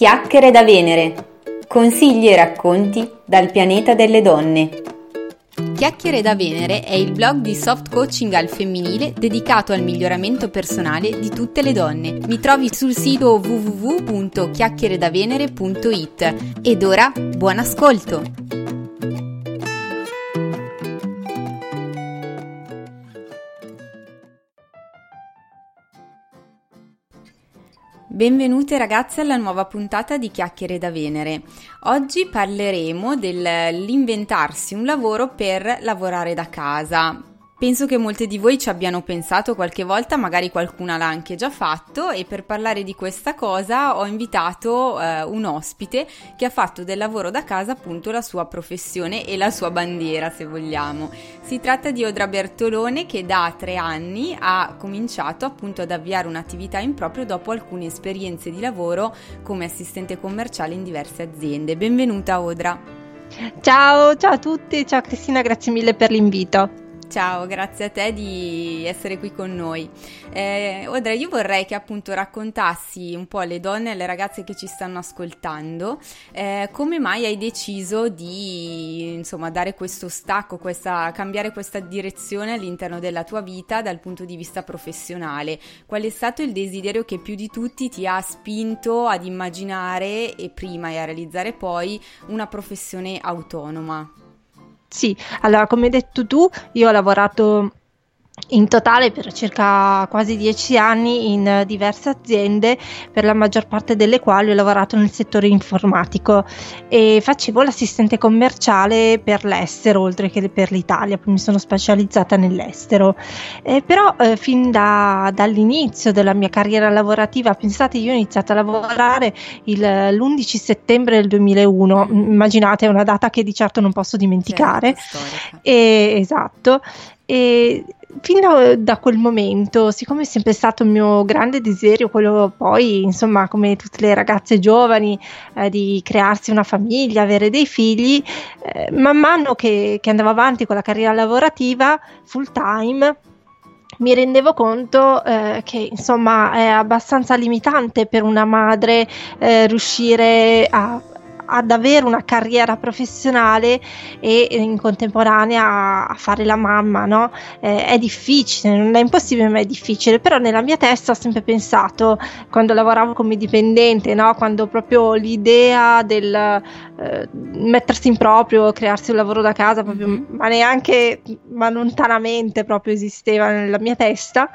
Chiacchiere da Venere. Consigli e racconti dal pianeta delle donne. Chiacchiere da Venere è il blog di soft coaching al femminile dedicato al miglioramento personale di tutte le donne. Mi trovi sul sito www.chiacchieredavenere.it. Ed ora, buon ascolto! Benvenute ragazze alla nuova puntata di Chiacchiere da Venere. Oggi parleremo dell'inventarsi un lavoro per lavorare da casa, Penso che molte di voi ci abbiano pensato qualche volta, magari qualcuna l'ha anche già fatto e per parlare di questa cosa ho invitato eh, un ospite che ha fatto del lavoro da casa appunto la sua professione e la sua bandiera se vogliamo. Si tratta di Odra Bertolone che da tre anni ha cominciato appunto ad avviare un'attività in proprio dopo alcune esperienze di lavoro come assistente commerciale in diverse aziende. Benvenuta Odra. Ciao, ciao a tutti, ciao Cristina, grazie mille per l'invito. Ciao, grazie a te di essere qui con noi. Eh, Odra, io vorrei che appunto raccontassi un po' alle donne e alle ragazze che ci stanno ascoltando eh, come mai hai deciso di insomma dare questo stacco, questa, cambiare questa direzione all'interno della tua vita dal punto di vista professionale. Qual è stato il desiderio che più di tutti ti ha spinto ad immaginare e prima e a realizzare poi una professione autonoma? Sì, allora come hai detto tu, io ho lavorato in totale per circa quasi dieci anni in diverse aziende, per la maggior parte delle quali ho lavorato nel settore informatico e facevo l'assistente commerciale per l'estero oltre che per l'Italia, poi mi sono specializzata nell'estero. Eh, però eh, fin da, dall'inizio della mia carriera lavorativa, pensate, io ho iniziato a lavorare il, l'11 settembre del 2001, immaginate, è una data che di certo non posso dimenticare. Certo, e, esatto. E fino da quel momento, siccome è sempre stato il mio grande desiderio, quello poi, insomma, come tutte le ragazze giovani, eh, di crearsi una famiglia, avere dei figli, eh, man mano che, che andavo avanti con la carriera lavorativa full time, mi rendevo conto eh, che insomma è abbastanza limitante per una madre eh, riuscire a ad avere una carriera professionale e in contemporanea a fare la mamma, no? Eh, è difficile, non è impossibile, ma è difficile. Però nella mia testa ho sempre pensato, quando lavoravo come dipendente, no? Quando proprio l'idea del eh, mettersi in proprio, crearsi un lavoro da casa, proprio, mm-hmm. ma neanche, ma lontanamente proprio esisteva nella mia testa.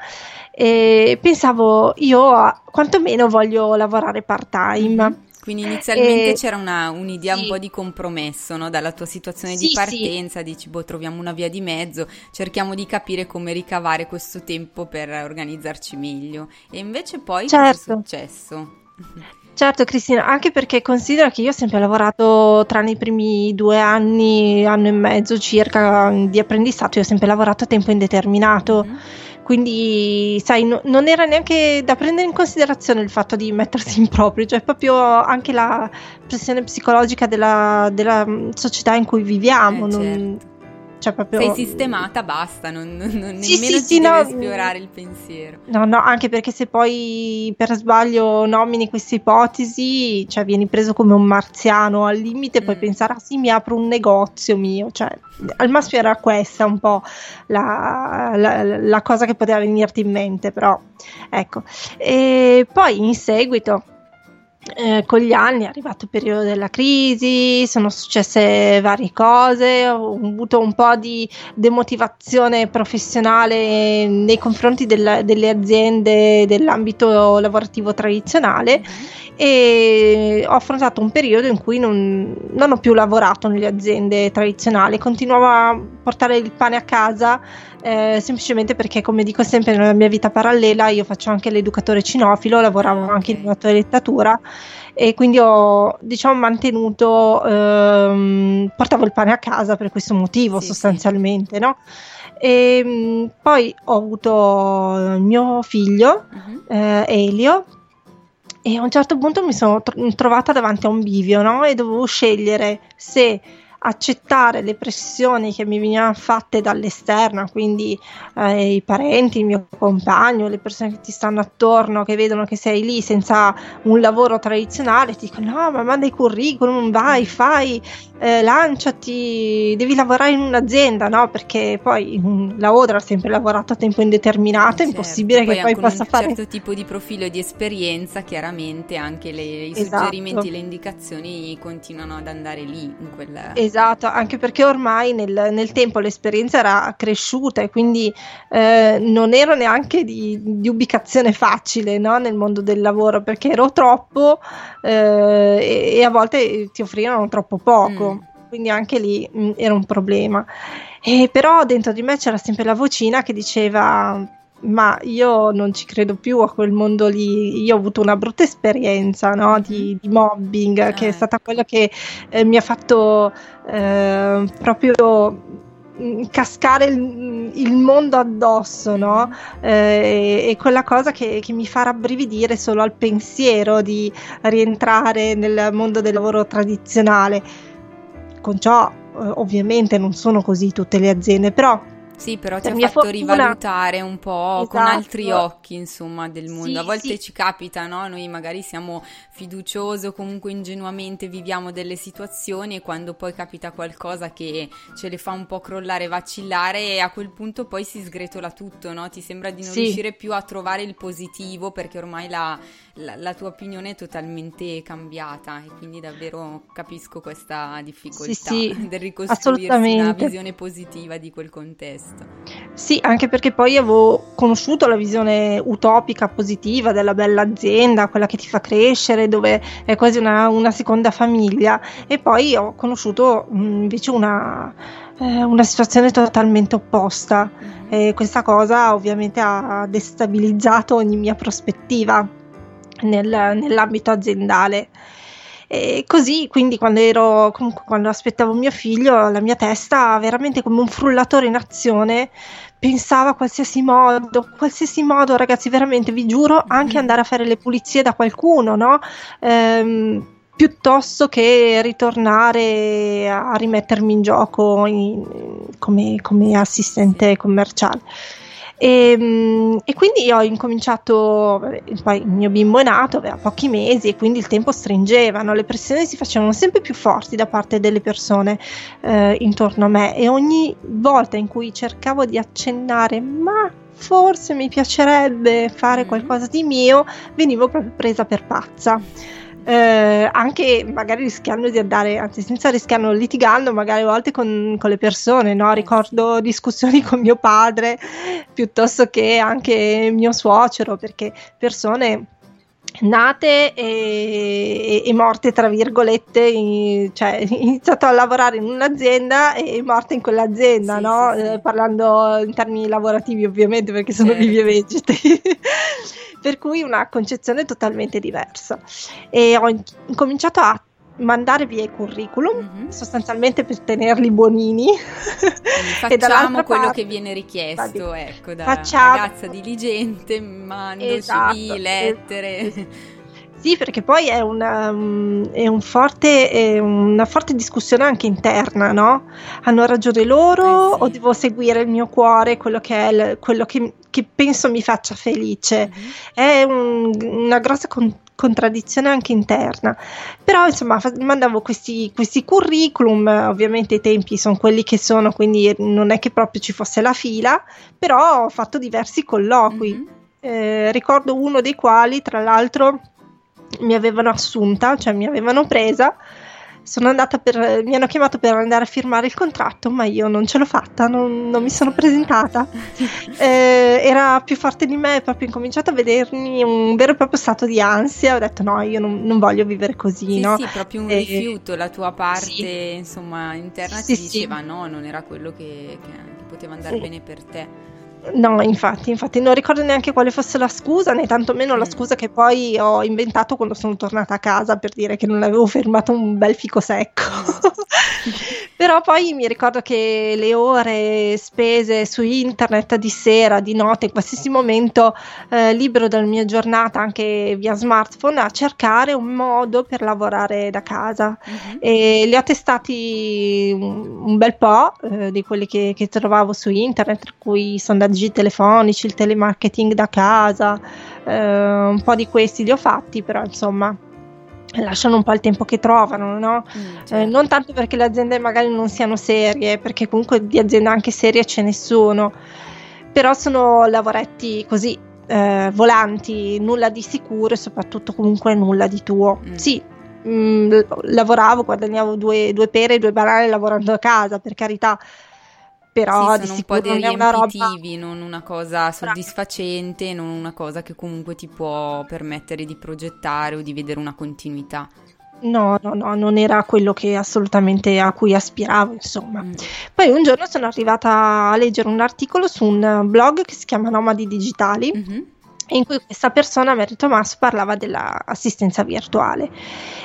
E pensavo, io quantomeno voglio lavorare part time. Quindi inizialmente e... c'era una, un'idea sì. un po' di compromesso no? dalla tua situazione sì, di partenza, sì. dici boh troviamo una via di mezzo, cerchiamo di capire come ricavare questo tempo per organizzarci meglio. E invece poi certo. cosa è successo? Certo Cristina, anche perché considera che io ho sempre lavorato tra i primi due anni, anno e mezzo circa di apprendistato, io ho sempre lavorato a tempo indeterminato. Mm-hmm quindi, sai, no, non era neanche da prendere in considerazione il fatto di mettersi in proprio, cioè proprio anche la pressione psicologica della, della società in cui viviamo. Eh, non, certo cioè proprio... Sei sistemata, basta, non, non, non sì, nemmeno sì, sì, no, esplorare il pensiero. No, no, anche perché se poi per sbaglio nomini questa ipotesi, cioè vieni preso come un marziano al limite, mm. puoi pensare, ah sì, mi apro un negozio mio, cioè al massimo era questa un po' la, la, la cosa che poteva venirti in mente, però ecco. E poi in seguito eh, con gli anni è arrivato il periodo della crisi, sono successe varie cose, ho avuto un po' di demotivazione professionale nei confronti del, delle aziende dell'ambito lavorativo tradizionale mm-hmm. E ho affrontato un periodo in cui non, non, ho più lavorato nelle aziende tradizionali, continuavo a portare il pane a casa eh, semplicemente perché come dico sempre nella mia vita parallela io faccio anche l'educatore cinofilo, lavoravo anche in una toilettatura e quindi ho diciamo mantenuto, ehm, portavo il pane a casa per questo motivo sì, sostanzialmente, sì. no? E ehm, poi ho avuto il mio figlio, uh-huh. eh, Elio, e a un certo punto mi sono trovata davanti a un bivio, no? E dovevo scegliere se accettare le pressioni che mi venivano fatte dall'esterno, quindi eh, i parenti, il mio compagno, le persone che ti stanno attorno, che vedono che sei lì senza un lavoro tradizionale, ti dicono no, ma manda i curriculum, vai, fai, eh, lanciati, devi lavorare in un'azienda, no? Perché poi la Odra ha sempre lavorato a tempo indeterminato, è certo, impossibile poi che poi possa un fare... un certo tipo di profilo e di esperienza, chiaramente anche le, i esatto. suggerimenti, le indicazioni continuano ad andare lì in quel... Esatto, anche perché ormai nel, nel tempo l'esperienza era cresciuta e quindi eh, non ero neanche di, di ubicazione facile no? nel mondo del lavoro perché ero troppo eh, e, e, a volte ti offrivano troppo poco. Mm. Quindi anche lì mh, mm, era un problema. E però dentro di me c'era sempre la vocina che diceva ma io non ci credo più a quel mondo lì. Io ho avuto una brutta esperienza no? di, mm-hmm. di, mobbing, ah. che è stata quella che eh, mi ha fatto eh, proprio mm, cascare il, il, mondo addosso, no? Eh, e quella cosa che, che, mi fa rabbrividire solo al pensiero di rientrare nel mondo del lavoro tradizionale. Con ciò, eh, ovviamente, non sono così tutte le aziende, però sì, però ti ha fatto fortuna... rivalutare un po' esatto. con altri occhi, insomma, del mondo. Sì, a volte sì. ci capita, no? Noi magari siamo fiduciosi o comunque ingenuamente viviamo delle situazioni e quando poi capita qualcosa che ce le fa un po' crollare, vacillare, a quel punto poi si sgretola tutto, no? Ti sembra di non sì. riuscire più a trovare il positivo perché ormai la, la, la, tua opinione è totalmente cambiata e quindi davvero capisco questa difficoltà del ricostruirsi una visione positiva di quel contesto questo. Sì, anche perché poi avevo conosciuto la visione utopica, positiva della bella azienda, quella che ti fa crescere, dove è quasi una, una seconda famiglia, e poi ho conosciuto mh, invece una, eh, una situazione totalmente opposta. Mm-hmm. E questa cosa ovviamente ha destabilizzato ogni mia prospettiva nel, nell'ambito aziendale. E così, quindi, quando ero comunque quando aspettavo mio figlio, la mia testa veramente come un frullatore in azione pensava a qualsiasi modo, qualsiasi modo, ragazzi, veramente vi giuro, anche mm-hmm. andare a fare le pulizie da qualcuno, no? Ehm, piuttosto che ritornare a rimettermi in gioco in, come, come assistente commerciale. E, ehm, e, quindi ho incominciato, poi il mio bimbo è nato, aveva pochi mesi e quindi il tempo stringeva, no? le pressioni si facevano sempre più forti da parte delle persone eh, intorno a me e ogni volta in cui cercavo di accennare ma forse mi piacerebbe fare mm-hmm. qualcosa di mio, venivo proprio presa per pazza eh, anche magari rischiando di andare, anzi senza rischiando, litigando magari a volte con, con le persone, no? ricordo discussioni con mio padre piuttosto che anche mio suocero, perché persone nate e, e, morte tra virgolette in, cioè iniziato a lavorare in un'azienda e morte in quell'azienda sì, no? Sì, sì. Eh, parlando in termini lavorativi ovviamente perché sono certo. vivi e vegeti per cui una concezione totalmente diversa. E ho incominciato a mandare via i curriculum mm-hmm. sostanzialmente per tenerli buonini e facciamo quello parte, che viene richiesto ecco da facciamo, ragazza diligente mando esatto, CV, lettere es- sì, perché poi è una, um, è un forte, è una forte discussione anche interna, no? Hanno ragione loro eh sì. o devo seguire il mio cuore, quello che, è il, quello che, che penso mi faccia felice? Mm-hmm. È un, una grossa con, contraddizione anche interna. Però insomma mandavo questi, questi, curriculum, ovviamente i tempi sono quelli che sono, quindi non è che proprio ci fosse la fila, però ho fatto diversi colloqui. Mm-hmm. Eh, ricordo uno dei quali, tra l'altro, mi avevano assunta, cioè mi avevano presa. Sono andata per, mi hanno chiamato per andare a firmare il contratto, ma io non ce l'ho fatta, non, non mi sono presentata. Eh, era più forte di me, proprio incominciato a vedermi un vero e proprio stato di ansia. Ho detto: no, io non, non voglio vivere così. Sì, no? sì, proprio un rifiuto. La tua parte, sì. insomma, interna sì, ti diceva: no, non era quello che, che poteva andare bene per te. No, infatti, infatti non ricordo neanche quale fosse la scusa, né tantomeno mm. la scusa che poi ho inventato quando sono tornata a casa per dire che non avevo fermato un bel fico secco. Però poi mi ricordo che le ore spese su internet di sera, di notte, in qualsiasi momento eh, libero della mia giornata, anche via smartphone, a cercare un modo per lavorare da casa. Uh-huh. E li ho testati un, un bel po' eh, di quelli che, che, trovavo su internet, tra cui i sondaggi telefonici, il telemarketing da casa, eh, un po' di questi li ho fatti, però insomma lasciano un po' il tempo che trovano, no? Mm, certo. eh, non tanto perché le aziende magari non siano serie, perché comunque di aziende anche serie ce ne sono, però sono lavoretti così eh, volanti, nulla di sicuro e soprattutto comunque nulla di tuo. Mm. Sì, mh, mm, lavoravo, guadagnavo due, due pere e due banane lavorando a casa, per carità però sì, sono un po' dei riempitivi, non una cosa soddisfacente, non una cosa che comunque ti può permettere di progettare o di vedere una continuità. No, no, no, non era quello che assolutamente a cui aspiravo, insomma. Mm. Poi un giorno sono arrivata a leggere un articolo su un blog che si chiama Nomadi Digitali. Mm-hmm in cui questa persona, Merito Mas, parlava dell'assistenza virtuale.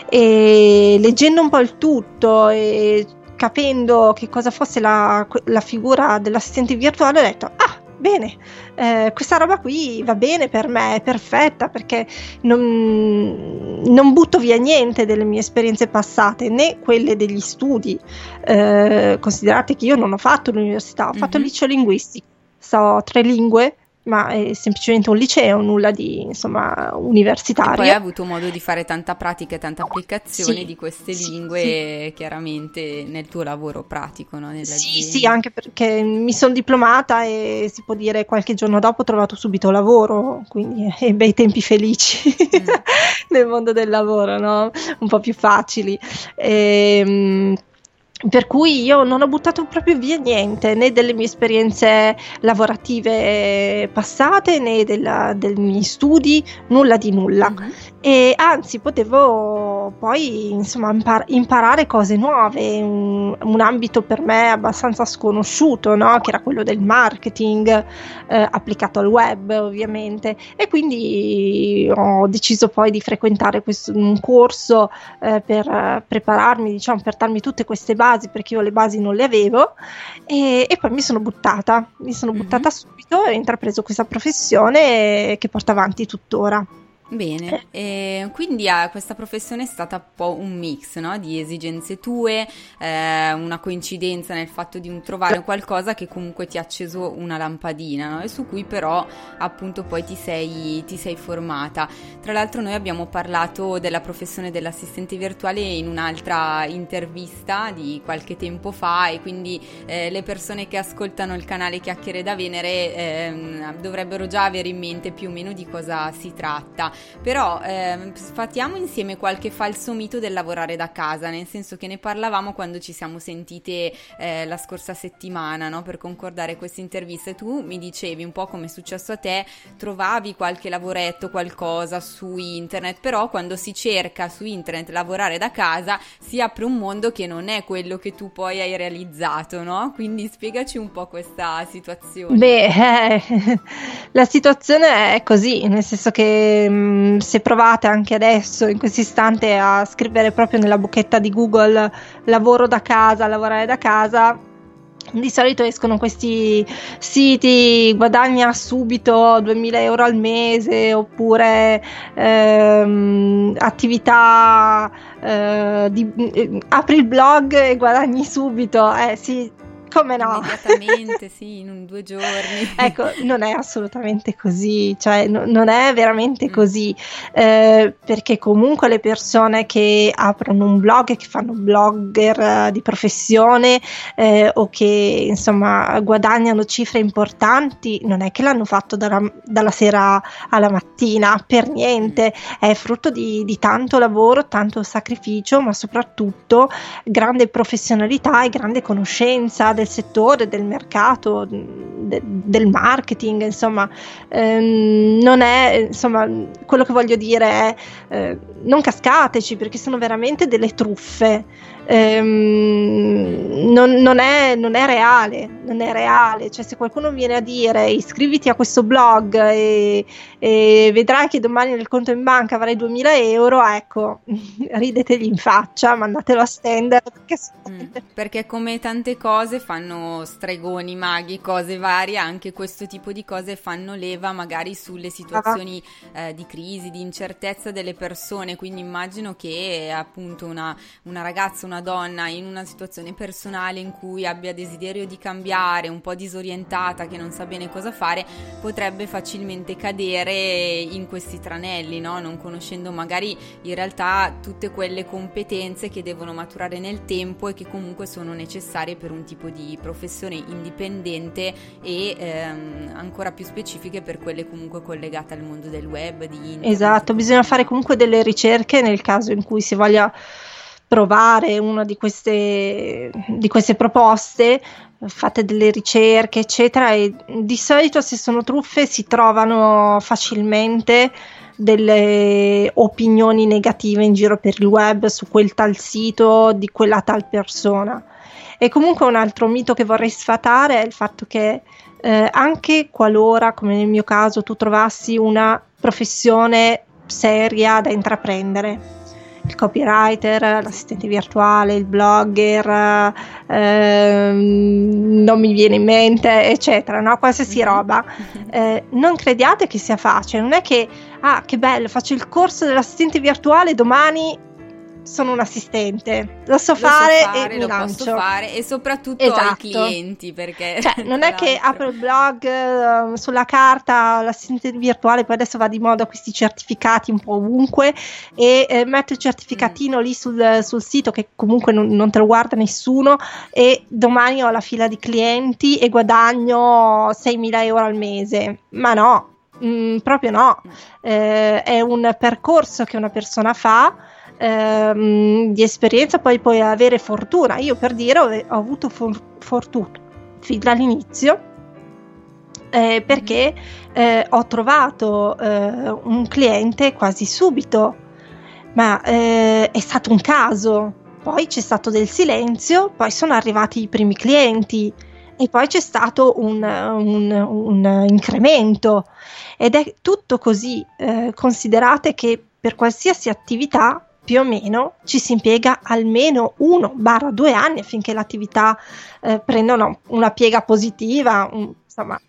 E leggendo un po' il tutto e capendo che cosa fosse la, la figura dell'assistente virtuale, ho detto, ah, bene, eh, questa roba qui va bene per me, è perfetta perché non, non, butto via niente delle mie esperienze passate, né quelle degli studi. Eh, considerate che io non ho fatto l'università, ho mm-hmm. fatto il liceo linguistico, so tre lingue, ma è semplicemente un liceo, nulla di insomma universitario. E poi hai avuto modo di fare tanta pratica e tanta applicazione sì, di queste sì, lingue sì. chiaramente nel tuo lavoro pratico, no? Sì, sì, anche perché mi sono diplomata e si può dire qualche giorno dopo ho trovato subito lavoro, quindi eh, bei tempi felici mm. nel mondo del lavoro, no? Un po' più facili. E, ehm, per cui io non ho buttato proprio via niente, né delle mie esperienze lavorative passate, né della, dei miei studi, nulla di nulla. Mm-hmm. E anzi, potevo poi insomma impar- imparare cose nuove, un, un, ambito per me abbastanza sconosciuto, no? che era quello del marketing eh, applicato al web, ovviamente. E quindi ho deciso poi di frequentare questo, un corso eh, per eh, prepararmi, diciamo, per darmi tutte queste basi basi perché io le basi non le avevo e, e poi mi sono buttata, mi sono mm-hmm. buttata subito e ho intrapreso questa professione che porto avanti tuttora. Bene, eh. quindi ah, questa professione è stata un po' un mix no? di esigenze tue, eh, una coincidenza nel fatto di trovare qualcosa che comunque ti ha acceso una lampadina no? e su cui però appunto poi ti sei, ti sei, formata. Tra l'altro noi abbiamo parlato della professione dell'assistente virtuale in un'altra intervista di qualche tempo fa e quindi eh, le persone che ascoltano il canale Chiacchiere da Venere ehm, dovrebbero già avere in mente più o meno di cosa si tratta. Però eh, sfatiamo insieme qualche falso mito del lavorare da casa, nel senso che ne parlavamo quando ci siamo sentite eh, la scorsa settimana, no? per concordare queste interviste. Tu mi dicevi un po' come è successo a te, trovavi qualche lavoretto, qualcosa su internet, però quando si cerca su internet lavorare da casa si apre un mondo che non è quello che tu poi hai realizzato, no? Quindi spiegaci un po' questa situazione. Beh, eh, la situazione è così, nel senso che Ehm, se provate anche adesso, in questo istante, a scrivere proprio nella bocchetta di Google lavoro da casa, lavorare da casa, di solito escono questi siti guadagna subito 2000 euro al mese oppure ehm, attività eh, di, eh, apri il blog e guadagni subito. Eh sì come no? Immediatamente, sì, in due giorni. ecco, non è assolutamente così, cioè no, non è veramente mm. così, eh, perché comunque le persone che aprono un blog, che fanno blogger uh, di professione eh, o che insomma guadagnano cifre importanti, non è che l'hanno fatto dalla, dalla sera alla mattina, per niente, è frutto di, di tanto lavoro, tanto sacrificio, ma soprattutto grande professionalità e grande conoscenza del settore, del mercato, de, del marketing, insomma, ehm, non è, insomma, quello che voglio dire è eh, non cascateci perché sono veramente delle truffe. Ehm, non, non, è, non, è, reale, non è reale, cioè se qualcuno viene a dire iscriviti a questo blog e, e vedrai che domani nel conto in banca avrai 2000 euro, ecco, ridetegli in faccia, mandatelo a stendere. Perché... Mm, perché come tante cose fanno stregoni, maghi, cose varie, anche questo tipo di cose fanno leva magari sulle situazioni ah. eh, di crisi, di incertezza delle persone, quindi immagino che appunto una, una ragazza, una donna in una situazione personale in cui abbia desiderio di cambiare, un po' disorientata, che non sa bene cosa fare, potrebbe facilmente cadere in questi tranelli, no? non conoscendo magari in realtà tutte quelle competenze che devono maturare nel tempo e che comunque sono necessarie per un tipo di professione indipendente e ehm, ancora più specifiche per quelle comunque collegate al mondo del web. Di internet. Esatto, bisogna fare comunque delle ricerche nel caso in cui si voglia provare una di queste, di queste proposte, fate delle ricerche, eccetera, e di solito se sono truffe si trovano facilmente delle opinioni negative in giro per il web su quel tal sito di quella tal persona. E comunque un altro mito che vorrei sfatare è il fatto che eh, anche qualora, come nel mio caso, tu trovassi una professione seria da intraprendere, il copywriter, l'assistente virtuale, il blogger, ehm, non mi viene in mente, eccetera, no? qualsiasi mm-hmm. roba. Eh, non crediate che sia facile, non è che, ah, che bello, faccio il corso dell'assistente virtuale domani sono un assistente, lo so, lo fare, so fare, e lo lancio. posso fare e soprattutto esatto. ai clienti perché cioè, non è che apro il blog uh, sulla carta l'assistente virtuale poi adesso va di moda questi certificati un po' ovunque e eh, metto il certificatino mm. lì sul, sul, sito che comunque non, non, te lo guarda nessuno e domani ho la fila di clienti e guadagno 6.000 euro al mese ma no Mm, proprio no, mm. eh, è un percorso che una persona fa ehm, di esperienza, poi puoi avere fortuna. Io per dire ho, ho avuto for- fortuna fin dall'inizio. Eh, perché eh, ho trovato eh, un cliente quasi subito, ma eh, è stato un caso. Poi c'è stato del silenzio, poi sono arrivati i primi clienti e poi c'è stato un, un, un incremento ed è tutto così. Eh, considerate che per qualsiasi attività più o meno ci si impiega almeno 1-2 anni affinché l'attività eh, prenda una, una, piega positiva, un, insomma.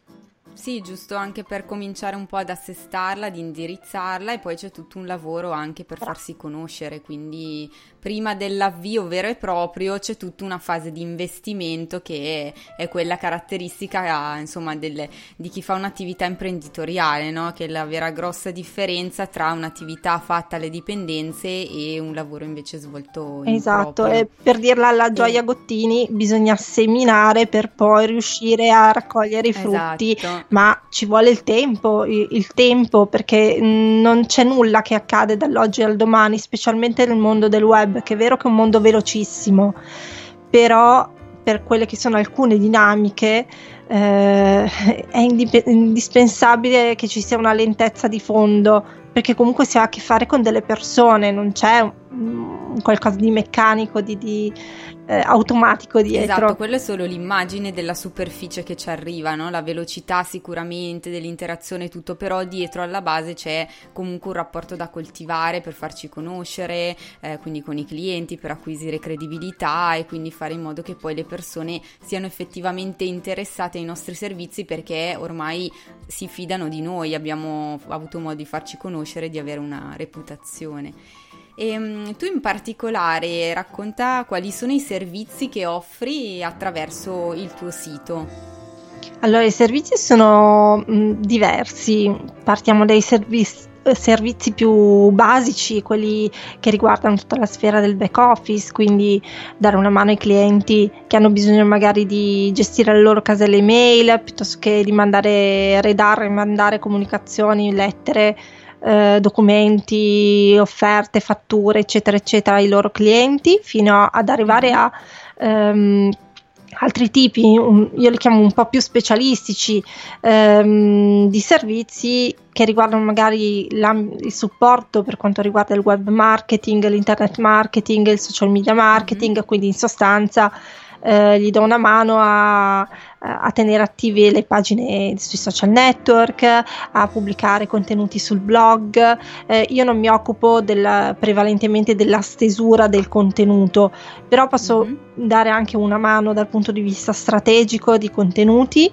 Sì, giusto anche per cominciare un po' ad assestarla, ad indirizzarla e poi c'è tutto un lavoro anche per farsi conoscere, quindi prima dell'avvio vero e proprio c'è tutta una fase di investimento che è, quella caratteristica insomma del, di chi fa un'attività imprenditoriale, no? che è la vera grossa differenza tra un'attività fatta alle dipendenze e un lavoro invece svolto in Esatto, e per dirla alla Gioia. Gottini bisogna seminare per poi riuscire a raccogliere i frutti. Esatto ma ci vuole il tempo, il, il tempo perché non c'è nulla che accade dall'oggi al domani, specialmente nel mondo del web, che è vero che è un mondo velocissimo, però per quelle che sono alcune dinamiche eh, è indip- indispensabile che ci sia una lentezza di fondo perché comunque si ha a che fare con delle persone, non c'è un, qualcosa di meccanico, di, di eh, automatico dietro. Esatto, quello è solo l'immagine della superficie che ci arriva, no? la velocità sicuramente dell'interazione tutto, però dietro alla base c'è comunque un rapporto da coltivare per farci conoscere, eh, quindi con i clienti, per acquisire credibilità e quindi fare in modo che poi le persone siano effettivamente interessate ai nostri servizi perché ormai si fidano di noi, abbiamo avuto modo di farci conoscere, di avere una reputazione. E, um, tu in particolare racconta quali sono i servizi che offri attraverso il tuo sito. Allora, i servizi sono diversi, partiamo dai servizi servizi più basici, quelli che riguardano tutta la sfera del back office, quindi dare una mano ai clienti che hanno bisogno magari di gestire le loro caselle email piuttosto che di mandare, redare, mandare comunicazioni, lettere eh, documenti, offerte, fatture, eccetera, eccetera ai loro clienti, fino ad arrivare a ehm, altri tipi, io li chiamo un po' più specialistici, ehm, di servizi che riguardano magari il supporto per quanto riguarda il web marketing, l'internet marketing, il social media marketing, mm-hmm. quindi in sostanza eh, gli do una mano a, a, tenere attive le pagine sui social network, a pubblicare contenuti sul blog. Eh, io non mi occupo del, prevalentemente della stesura del contenuto, però posso mm-hmm. dare anche una mano dal punto di vista strategico di contenuti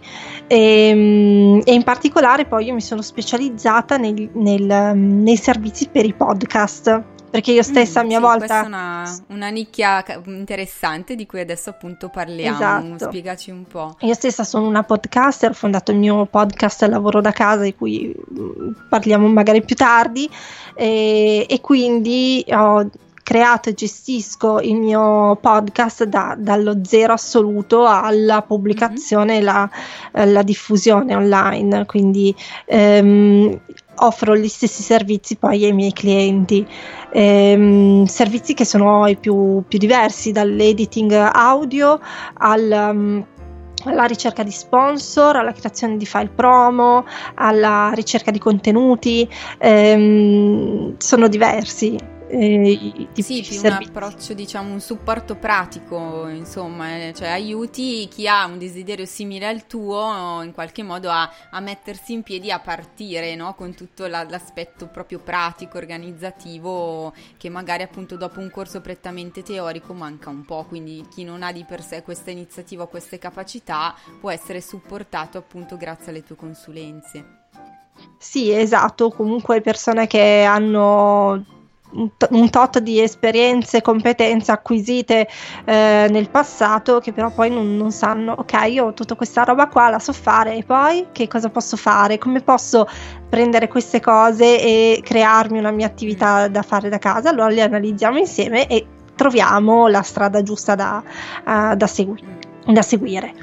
e, ehm, e in particolare poi io mi sono specializzata nel, nel, nei servizi per i podcast perché io stessa a mia sì, volta... Questa è una, una, nicchia interessante di cui adesso appunto parliamo, esatto. spiegaci un po'. Io stessa sono una podcaster, ho fondato il mio podcast Lavoro da casa di cui mm, parliamo magari più tardi e, e quindi ho creato e gestisco il mio podcast da, dallo zero assoluto alla pubblicazione e mm-hmm. la, la, diffusione online, quindi ehm, offro gli stessi servizi poi ai miei clienti, ehm, servizi che sono i più, più diversi, dall'editing audio al... Um, alla ricerca di sponsor, alla creazione di file promo, alla ricerca di contenuti, ehm, sono diversi eh, sì, più un approccio, diciamo, un supporto pratico, insomma, eh, cioè aiuti chi ha un desiderio simile al tuo in qualche modo a, a mettersi in piedi, a partire, no? Con tutto la, l'aspetto proprio pratico, organizzativo, che magari appunto dopo un corso prettamente teorico manca un po', quindi chi non ha di per sé questa iniziativa, queste capacità, può essere supportato appunto grazie alle tue consulenze. Sì, esatto, comunque persone che hanno un tot di esperienze e competenze acquisite eh, nel passato che però poi non, non, sanno ok io ho tutta questa roba qua la so fare e poi che cosa posso fare? Come posso prendere queste cose e crearmi una mia attività da fare da casa? Allora le analizziamo insieme e troviamo la strada giusta da, uh, da, segui- da seguire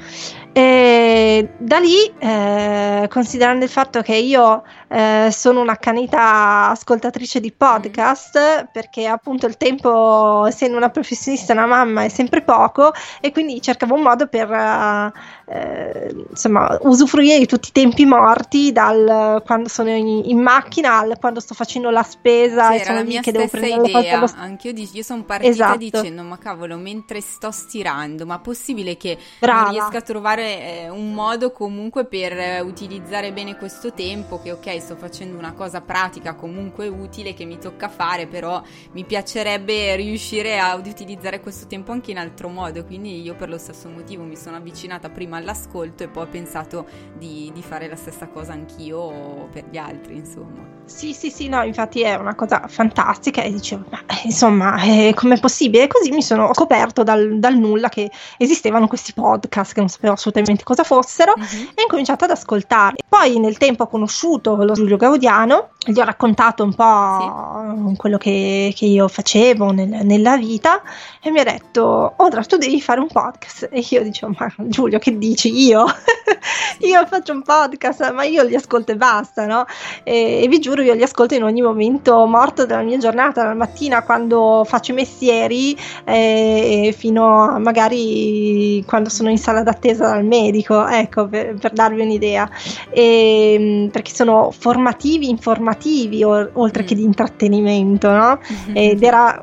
e da lì, eh, considerando il fatto che io eh, sono un'accanita ascoltatrice di podcast, perché appunto il tempo, essendo una professionista, una mamma, è sempre poco, e quindi cercavo un modo per eh, insomma, usufruire di tutti i tempi morti, dal quando sono in, in macchina al quando sto facendo la spesa sì, e sono lì che devo prendere idea. la Anche io, io sono partita esatto. dicendo: Ma cavolo, mentre sto stirando, ma possibile che Brava. non riesca a trovare eh, un modo comunque per eh, utilizzare bene questo tempo che ok sto facendo una cosa pratica comunque utile che mi tocca fare però mi piacerebbe riuscire ad utilizzare questo tempo anche in altro modo quindi io per lo stesso motivo mi sono avvicinata prima all'ascolto e poi ho pensato di, di fare la stessa cosa anch'io per gli altri insomma sì, sì, sì, no, infatti è una cosa fantastica e dicevo, ma eh, insomma, eh, com'è possibile? Così mi sono scoperto dal, dal, nulla che esistevano questi podcast che non sapevo assolutamente cosa fossero uh-huh. e ho incominciato ad ascoltarli. Poi nel tempo ho conosciuto lo Giulio Gaudiano, gli ho raccontato un po' sì. quello che, che, io facevo nel, nella vita e mi ha detto, Odra, tu devi fare un podcast. E io dicevo, ma Giulio, che dici? Io? io faccio un podcast, ma io li ascolto e basta, no? E, e vi giuro io li ascolto in ogni momento morto della mia giornata, la mattina quando faccio i mestieri eh, fino a magari quando sono in sala d'attesa dal medico, ecco per, per darvi un'idea, e, ehm, perché sono formativi, informativi o, oltre che di intrattenimento, no? Ed era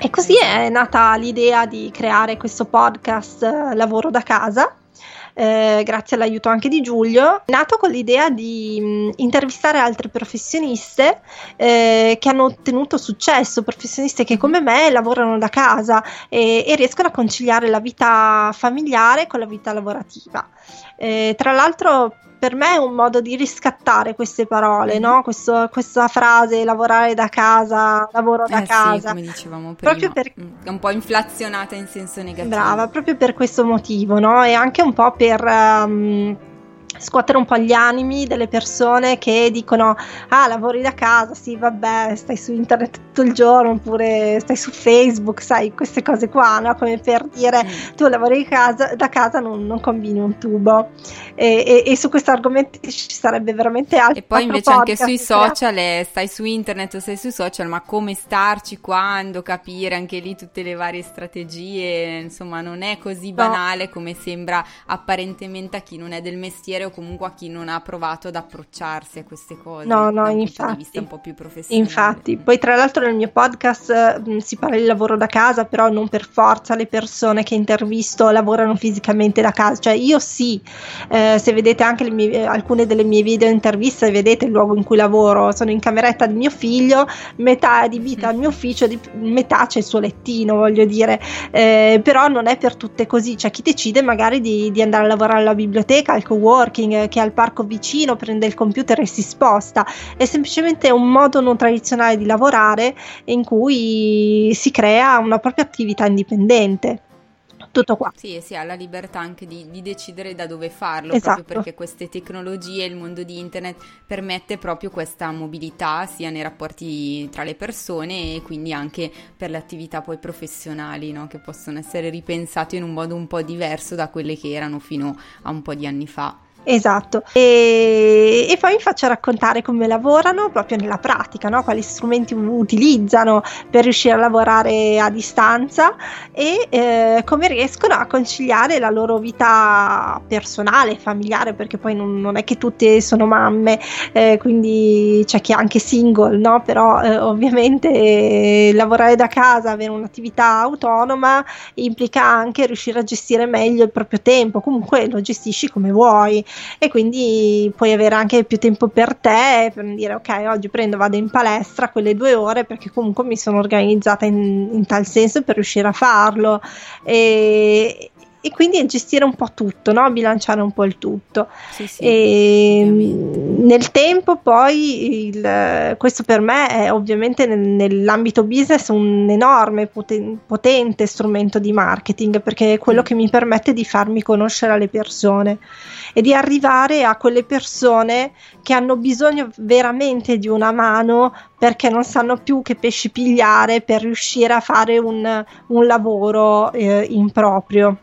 e così è nata l'idea di creare questo podcast eh, Lavoro da casa eh, grazie all'aiuto anche di Giulio, nato con l'idea di mh, mm, intervistare altre professioniste eh, che hanno ottenuto successo, professioniste che come me lavorano da casa e, e riescono a conciliare la vita familiare con la vita lavorativa. Eh, tra l'altro per me è un modo di riscattare queste parole, no? Questo, questa frase lavorare da casa, lavoro da eh casa. Sì, come dicevamo prima. Proprio per... È un po' inflazionata in senso negativo. Brava, proprio per questo motivo, no? E anche un po' per... Um, scuotere un po' gli animi delle persone che dicono ah lavori da casa sì vabbè stai su internet tutto il giorno oppure stai su Facebook, sai, queste cose qua, no? come per dire mm. tu lavori casa, da casa, non, non, combini un tubo. E, e, e su questo argomento ci sarebbe veramente altro. E poi invece anche sui social, eh, stai su internet o stai sui social, ma come starci, quando, capire anche lì tutte le varie strategie, insomma non è così banale no. come sembra apparentemente a chi non è del mestiere o comunque a chi non ha provato ad approcciarsi a queste cose. No, no, infatti. un po' più professionale. Infatti, poi tra l'altro nel mio podcast mm, si parla di lavoro da casa, però non per forza le persone che intervisto lavorano fisicamente da casa, cioè io sì, eh, se vedete anche mie, alcune delle mie video interviste, vedete il luogo in cui lavoro, sono in cameretta di mio figlio, metà è adibita al mio ufficio, di, metà c'è il suo lettino, voglio dire, eh, però non è per tutte così, c'è chi decide magari di, di andare a lavorare alla biblioteca, al co-working, che è al parco vicino, prende il computer e si sposta, è semplicemente un modo non tradizionale di lavorare in cui si crea una propria attività indipendente tutto qua. Sì, si ha la libertà anche di, di decidere da dove farlo, esatto. proprio perché queste tecnologie, il mondo di internet permette proprio questa mobilità sia nei rapporti tra le persone e quindi anche per le attività poi professionali, no? che possono essere ripensate in un modo un po' diverso da quelle che erano fino a un po' di anni fa. Esatto, e, e, poi vi faccio raccontare come lavorano proprio nella pratica, no? quali strumenti utilizzano per riuscire a lavorare a distanza e eh, come riescono a conciliare la loro vita personale, familiare, perché poi non, non è che tutte sono mamme, eh, quindi c'è chi è anche single, no? però eh, ovviamente eh, lavorare da casa, avere un'attività autonoma implica anche riuscire a gestire meglio il proprio tempo, comunque lo gestisci come vuoi e quindi puoi avere anche più tempo per te per dire ok oggi prendo vado in palestra quelle due ore perché comunque mi sono organizzata in, in tal senso per riuscire a farlo. E, e quindi gestire un po' tutto, no? bilanciare un po' il tutto. Sì, sì, e nel tempo poi il, questo per me è ovviamente nel, nell'ambito business un enorme poten, potente strumento di marketing perché è quello mm. che mi permette di farmi conoscere alle persone e di arrivare a quelle persone che hanno bisogno veramente di una mano perché non sanno più che pesci pigliare per riuscire a fare un, un lavoro eh, in proprio.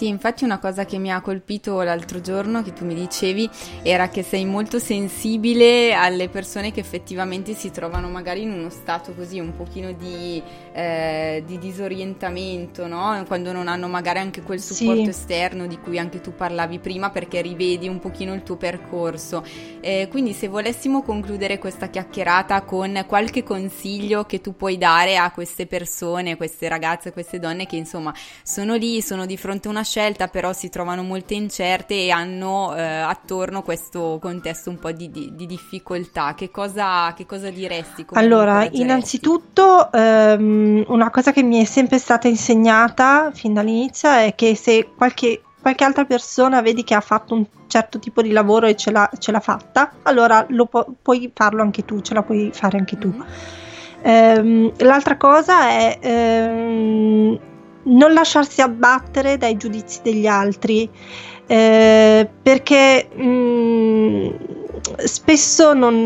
Sì, infatti una cosa che mi ha colpito l'altro giorno che tu mi dicevi era che sei molto sensibile alle persone che effettivamente si trovano magari in uno stato così un pochino di, eh, di disorientamento, no? Quando non hanno magari anche quel supporto sì. esterno di cui anche tu parlavi prima perché rivedi un pochino il tuo percorso. Eh, quindi se volessimo concludere questa chiacchierata con qualche consiglio che tu puoi dare a queste persone, queste ragazze, queste donne che insomma sono lì, sono di fronte a una scelta, però si trovano molto incerte e hanno eh, attorno questo contesto un po' di, di, di difficoltà. Che cosa, che cosa diresti? Allora, innanzitutto ehm, una cosa che mi è sempre stata insegnata fin dall'inizio è che se qualche qualche altra persona vedi che ha fatto un certo tipo di lavoro e ce l'ha, ce l'ha fatta, allora lo pu- puoi farlo anche tu, ce la puoi fare anche tu. Mm-hmm. Ehm, l'altra cosa è ehm, non lasciarsi abbattere dai giudizi degli altri, eh, perché mh, mm, spesso non,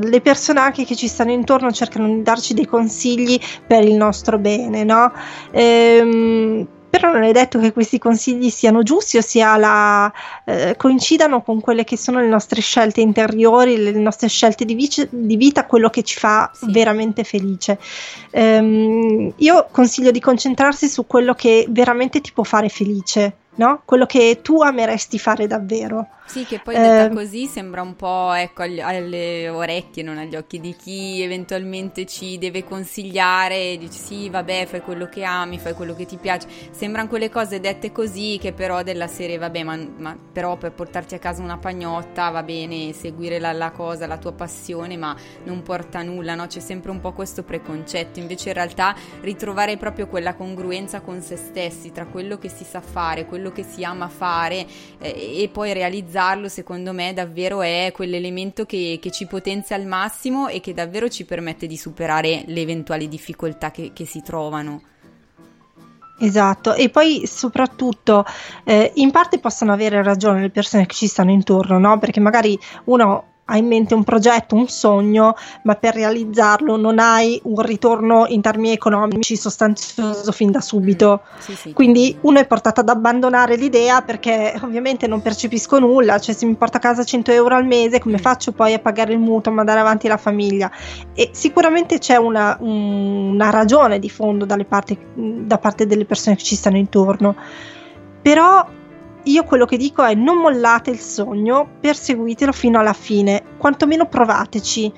le persone anche che ci stanno intorno cercano di darci dei consigli per il nostro bene, no? Ehm, però non è detto che questi consigli siano giusti o sia la, eh, coincidano con quelle che sono le nostre scelte interiori, le nostre scelte di, vice, di vita, quello che ci fa sì. veramente felice. Um, io consiglio di concentrarsi su quello che veramente ti può fare felice no? Quello che tu ameresti fare davvero. Sì, che poi detta eh, così sembra un po' ecco, alle orecchie, non agli occhi di chi eventualmente ci deve consigliare e dici sì, vabbè, fai quello che ami, fai quello che ti piace. Sembrano quelle cose dette così che però della serie, vabbè, ma, ma però per portarti a casa una pagnotta va bene seguire la, la, cosa, la tua passione, ma non porta a nulla, no? C'è sempre un po' questo preconcetto. Invece in realtà ritrovare proprio quella congruenza con se stessi tra quello che si sa fare, quello che si ama fare eh, e poi realizzare utilizzarlo secondo me davvero è quell'elemento che, che, ci potenzia al massimo e che davvero ci permette di superare le eventuali difficoltà che, che si trovano. Esatto, e poi soprattutto eh, in parte possono avere ragione le persone che ci stanno intorno, no? Perché magari uno hai in mente un progetto, un sogno, ma per realizzarlo non hai un ritorno in termini economici sostanzioso fin da subito. Mm, sì, sì. Quindi uno è portato ad abbandonare l'idea perché ovviamente non percepisco nulla, cioè se mi porta a casa 100 euro al mese, come mm. faccio poi a pagare il mutuo, a mandare avanti la famiglia? E sicuramente c'è una, una ragione di fondo parti, da parte delle persone che ci stanno intorno. Però io quello che dico è non mollate il sogno, perseguitelo fino alla fine, quantomeno provateci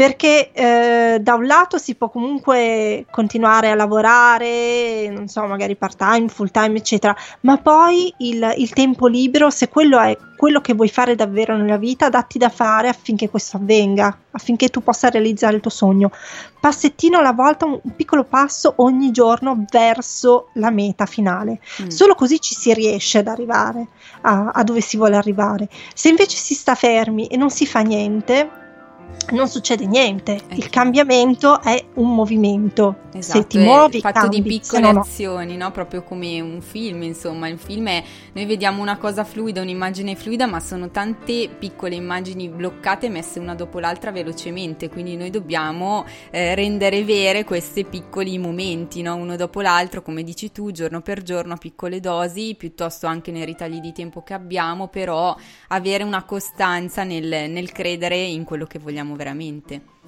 perché eh, da un lato si può comunque continuare a lavorare, non so, magari part time, full time, eccetera, ma poi il, il, tempo libero, se quello è quello che vuoi fare davvero nella vita, datti da fare affinché questo avvenga, affinché tu possa realizzare il tuo sogno. Passettino alla volta, un, piccolo passo ogni giorno verso la meta finale. Mm. Solo così ci si riesce ad arrivare a, a dove si vuole arrivare. Se invece si sta fermi e non si fa niente, non succede niente. Eh. Il cambiamento è un movimento. Esatto, Se ti muovi, fatto cambi, di piccole azioni, no? proprio come un film. Insomma, il film è noi vediamo una cosa fluida, un'immagine fluida, ma sono tante piccole immagini bloccate messe una dopo l'altra velocemente. Quindi noi dobbiamo eh, rendere vere questi piccoli momenti, no? uno dopo l'altro, come dici tu, giorno per giorno, a piccole dosi, piuttosto anche nei ritagli di tempo che abbiamo, però avere una costanza nel, nel credere in quello che vogliamo veramente.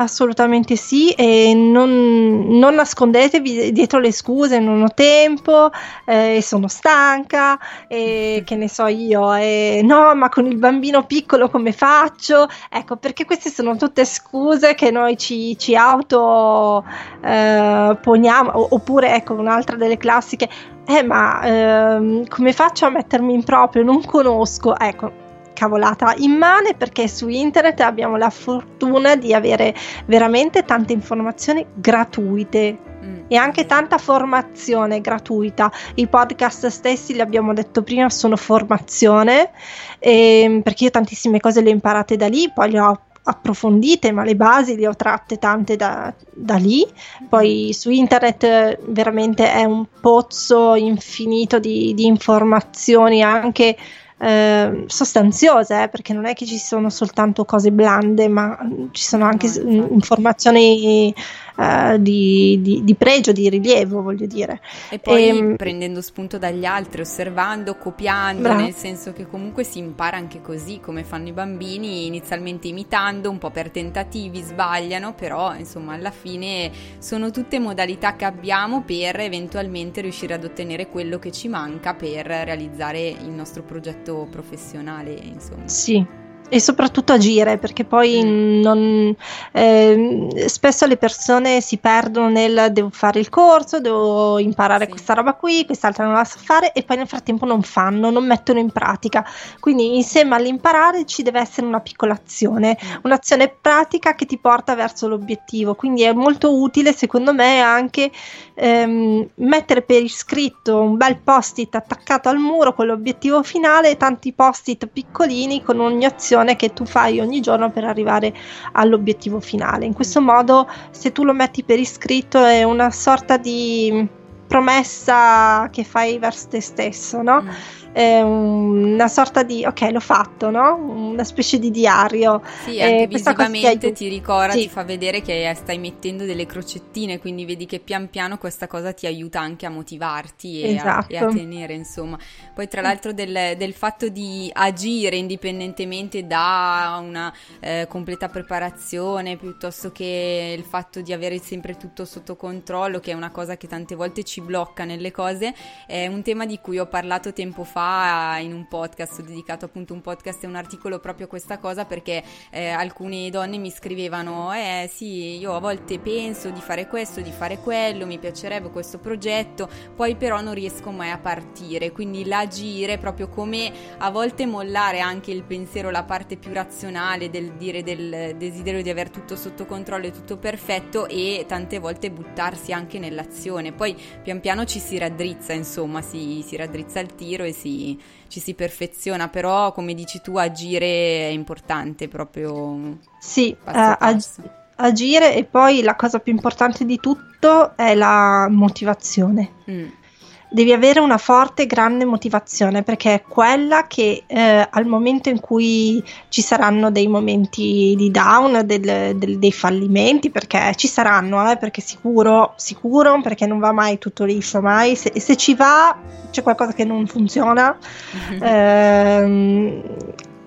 Assolutamente sì, e non, non, nascondetevi dietro le scuse, non ho tempo, eh, sono stanca, eh, che ne so io, eh, no, ma con il bambino piccolo come faccio? Ecco, perché queste sono tutte scuse che noi ci, ci auto eh, poniamo, oppure ecco un'altra delle classiche, eh, ma ehm, come faccio a mettermi in proprio? Non conosco, ecco cavolata immane perché su internet abbiamo la fortuna di avere veramente tante informazioni gratuite mm. e anche tanta formazione gratuita. I podcast stessi, l'abbiamo detto prima, sono formazione eh, perché io tantissime cose le ho imparate da lì, poi le ho approfondite, ma le basi le ho tratte tante da, da lì. Poi su internet veramente è un pozzo infinito di, di informazioni anche eh, sostanziose, eh, perché non è che ci sono soltanto cose blande, ma ci sono anche no, informazioni uh, di, di, di, pregio, di rilievo, voglio dire. E poi e, ehm, prendendo spunto dagli altri, osservando, copiando, bravo. nel senso che comunque si impara anche così, come fanno i bambini, inizialmente imitando, un po' per tentativi, sbagliano, però insomma alla fine sono tutte modalità che abbiamo per eventualmente riuscire ad ottenere quello che ci manca per realizzare il nostro progetto professionale, insomma. Sì, e soprattutto agire perché poi non, eh, spesso le persone si perdono nel devo fare il corso, devo imparare sì. questa roba qui, quest'altra non la so fare e poi nel frattempo non fanno, non mettono in pratica. Quindi insieme all'imparare ci deve essere una piccola azione, un'azione pratica che ti porta verso l'obiettivo. Quindi è molto utile secondo me anche ehm, mettere per iscritto un bel post-it attaccato al muro con l'obiettivo finale e tanti post-it piccolini con ogni azione azione che tu fai ogni giorno per arrivare all'obiettivo finale. In questo modo, se tu lo metti per iscritto, è una sorta di promessa che fai verso te stesso, no? Mm eh, una sorta di ok l'ho fatto no? una specie di diario sì anche eh, visivamente ti, ti ricorda sì. ti fa vedere che stai mettendo delle crocettine quindi vedi che pian piano questa cosa ti aiuta anche a motivarti e, esatto. a, e a, esatto. tenere insomma poi tra l'altro del, del, fatto di agire indipendentemente da una eh, completa preparazione piuttosto che il fatto di avere sempre tutto sotto controllo che è una cosa che tante volte ci blocca nelle cose è un tema di cui ho parlato tempo fa fa in un podcast, ho dedicato appunto un podcast e un articolo proprio a questa cosa perché eh, alcune donne mi scrivevano eh sì, io a volte penso di fare questo, di fare quello, mi piacerebbe questo progetto, poi però non riesco mai a partire, quindi l'agire proprio come a volte mollare anche il pensiero, la parte più razionale del dire del desiderio di avere tutto sotto controllo e tutto perfetto e tante volte buttarsi anche nell'azione, poi pian piano ci si raddrizza, insomma, si, si raddrizza il tiro e si si, ci si perfeziona, però come dici tu agire è importante proprio. Sì, uh, ag- agire e poi la cosa più importante di tutto è la motivazione. Mm. Devi avere una forte, grande motivazione perché è quella che eh, al momento in cui ci saranno dei momenti di down, del, del, dei fallimenti, perché ci saranno, eh, perché sicuro, sicuro, perché non va mai tutto liscio, mai. Se, se ci va c'è qualcosa che non funziona. Mm-hmm. Ehm,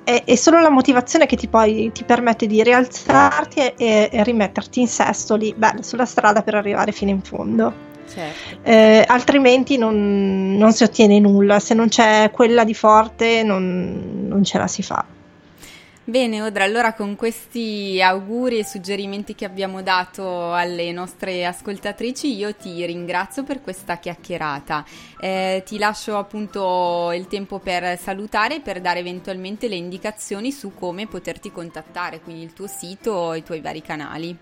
è, è, solo la motivazione che ti, poi, ti permette di rialzarti e, e, e rimetterti in sesto lì, beh, sulla strada per arrivare fino in fondo. Certo. Eh, altrimenti non, non, si ottiene nulla, se non c'è quella di forte non, non ce la si fa. Bene, Odra, allora con questi auguri e suggerimenti che abbiamo dato alle nostre ascoltatrici, io ti ringrazio per questa chiacchierata. Eh, ti lascio appunto il tempo per salutare e per dare eventualmente le indicazioni su come poterti contattare, quindi il tuo sito e i tuoi vari canali.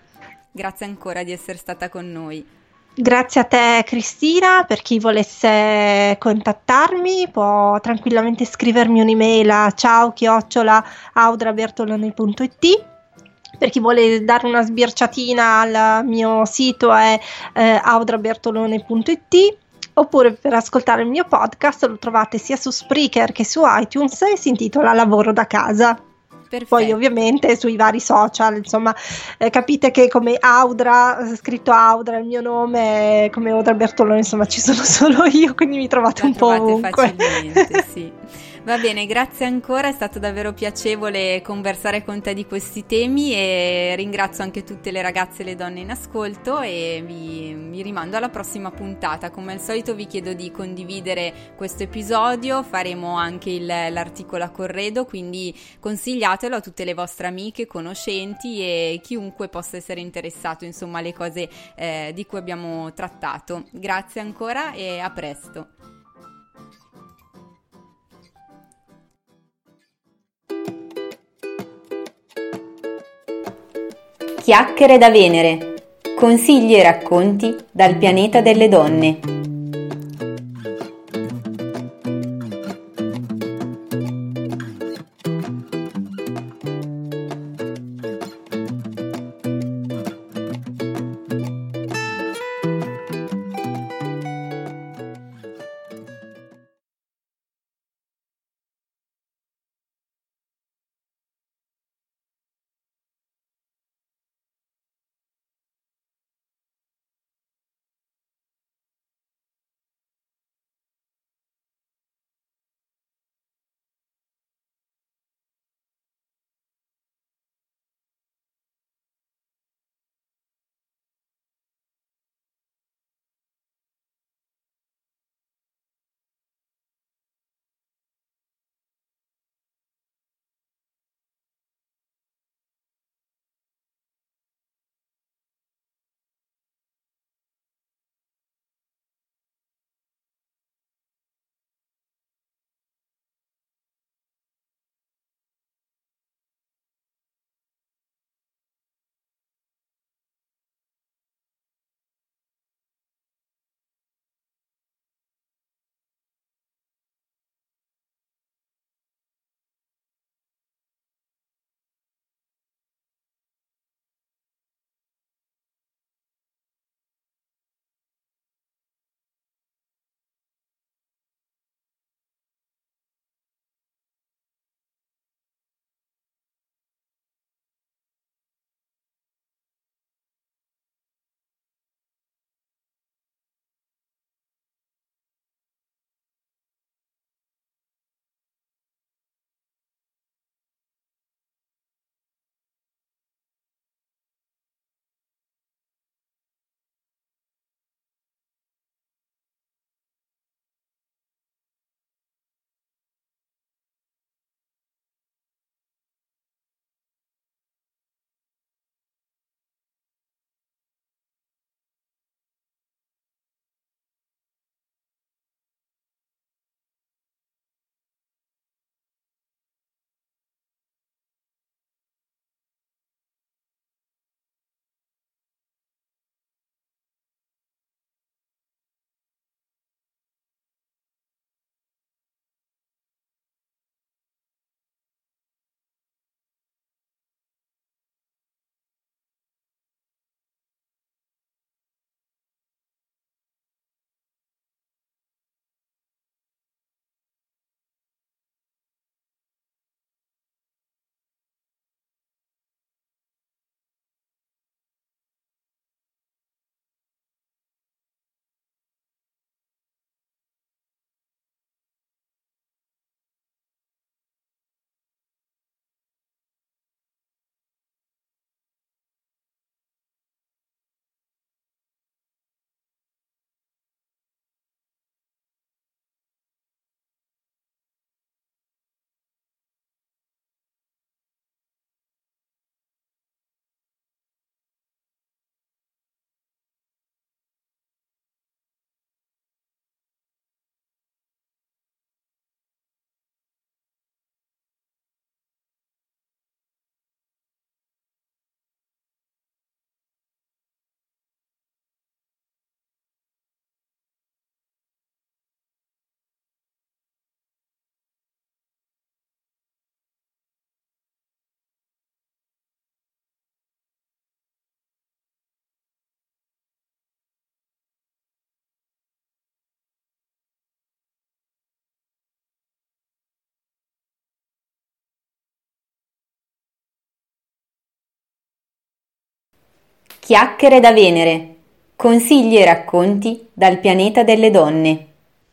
Grazie ancora di essere stata con noi. Grazie a te Cristina, per chi volesse contattarmi può tranquillamente scrivermi un'email a ciao chiocciola audrabertoloni.it per chi vuole dare una sbirciatina al mio sito è eh, audrabertolone.it oppure per ascoltare il mio podcast lo trovate sia su Spreaker che su iTunes e si intitola Lavoro da casa. Perfetto. Poi ovviamente sui vari social, insomma, eh, capite che come Audra, scritto Audra, il mio nome, come Audra Bertolone, insomma, ci sono solo io, quindi mi trovate La un po' ovunque. facilmente, sì. Va bene, grazie ancora, è stato davvero piacevole conversare con te di questi temi e ringrazio anche tutte le ragazze e le donne in ascolto e vi, vi rimando alla prossima puntata. Come al solito vi chiedo di condividere questo episodio, faremo anche il, l'articolo a corredo, quindi consigliatelo a tutte le vostre amiche, conoscenti e chiunque possa essere interessato insomma alle cose eh, di cui abbiamo trattato. Grazie ancora e a presto. Chiacchiere da Venere. Consigli e racconti dal pianeta delle donne. Chiacchiere da Venere. Consigli e racconti dal pianeta delle donne.